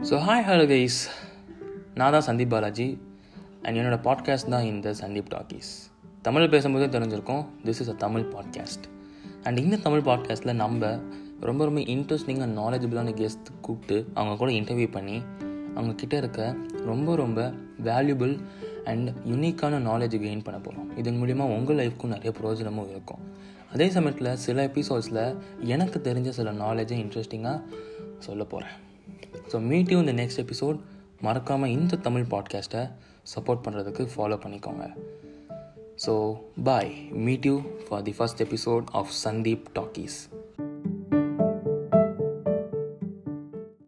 So hi hello guys நான் தான் Sandeep Balaji and என்னோடய பாட்காஸ்ட் தான் இந்த சந்தீப் டாக்கீஸ். தமிழ் பேசும்போதே தெரிஞ்சிருக்கோம் this is a Tamil podcast and இந்த தமிழ் பாட்காஸ்ட்டில் நம்ம ரொம்ப ரொம்ப இன்ட்ரெஸ்டிங் அண்ட் நாலேஜபிளான கெஸ்ட் கூப்பிட்டு அவங்க கூட இன்டர்வியூ பண்ணி அவங்க கிட்ட இருக்க ரொம்ப ரொம்ப வேல்யூபிள் அண்ட் யூனிக்கான நாலேஜ் கெயின் பண்ண போகிறோம் இதன் மூலிமா உங்கள் லைஃப்க்கும் நிறைய பிரயோஜனமும் இருக்கும். அதே சமயத்தில் சில எபிசோட்ஸில் எனக்கு தெரிஞ்ச சில நாலேஜை இன்ட்ரெஸ்டிங்காக சொல்ல போகிறேன் ஸோ மீட் யூ இந்த நெக்ஸ்ட் எபிசோட் மறக்காமல் இந்த தமிழ் பாட்காஸ்ட்டை சப்போர்ட் பண்ணுறதுக்கு ஃபாலோ பண்ணிக்கோங்க. So bye meet you for the first episode of Sandeep talkies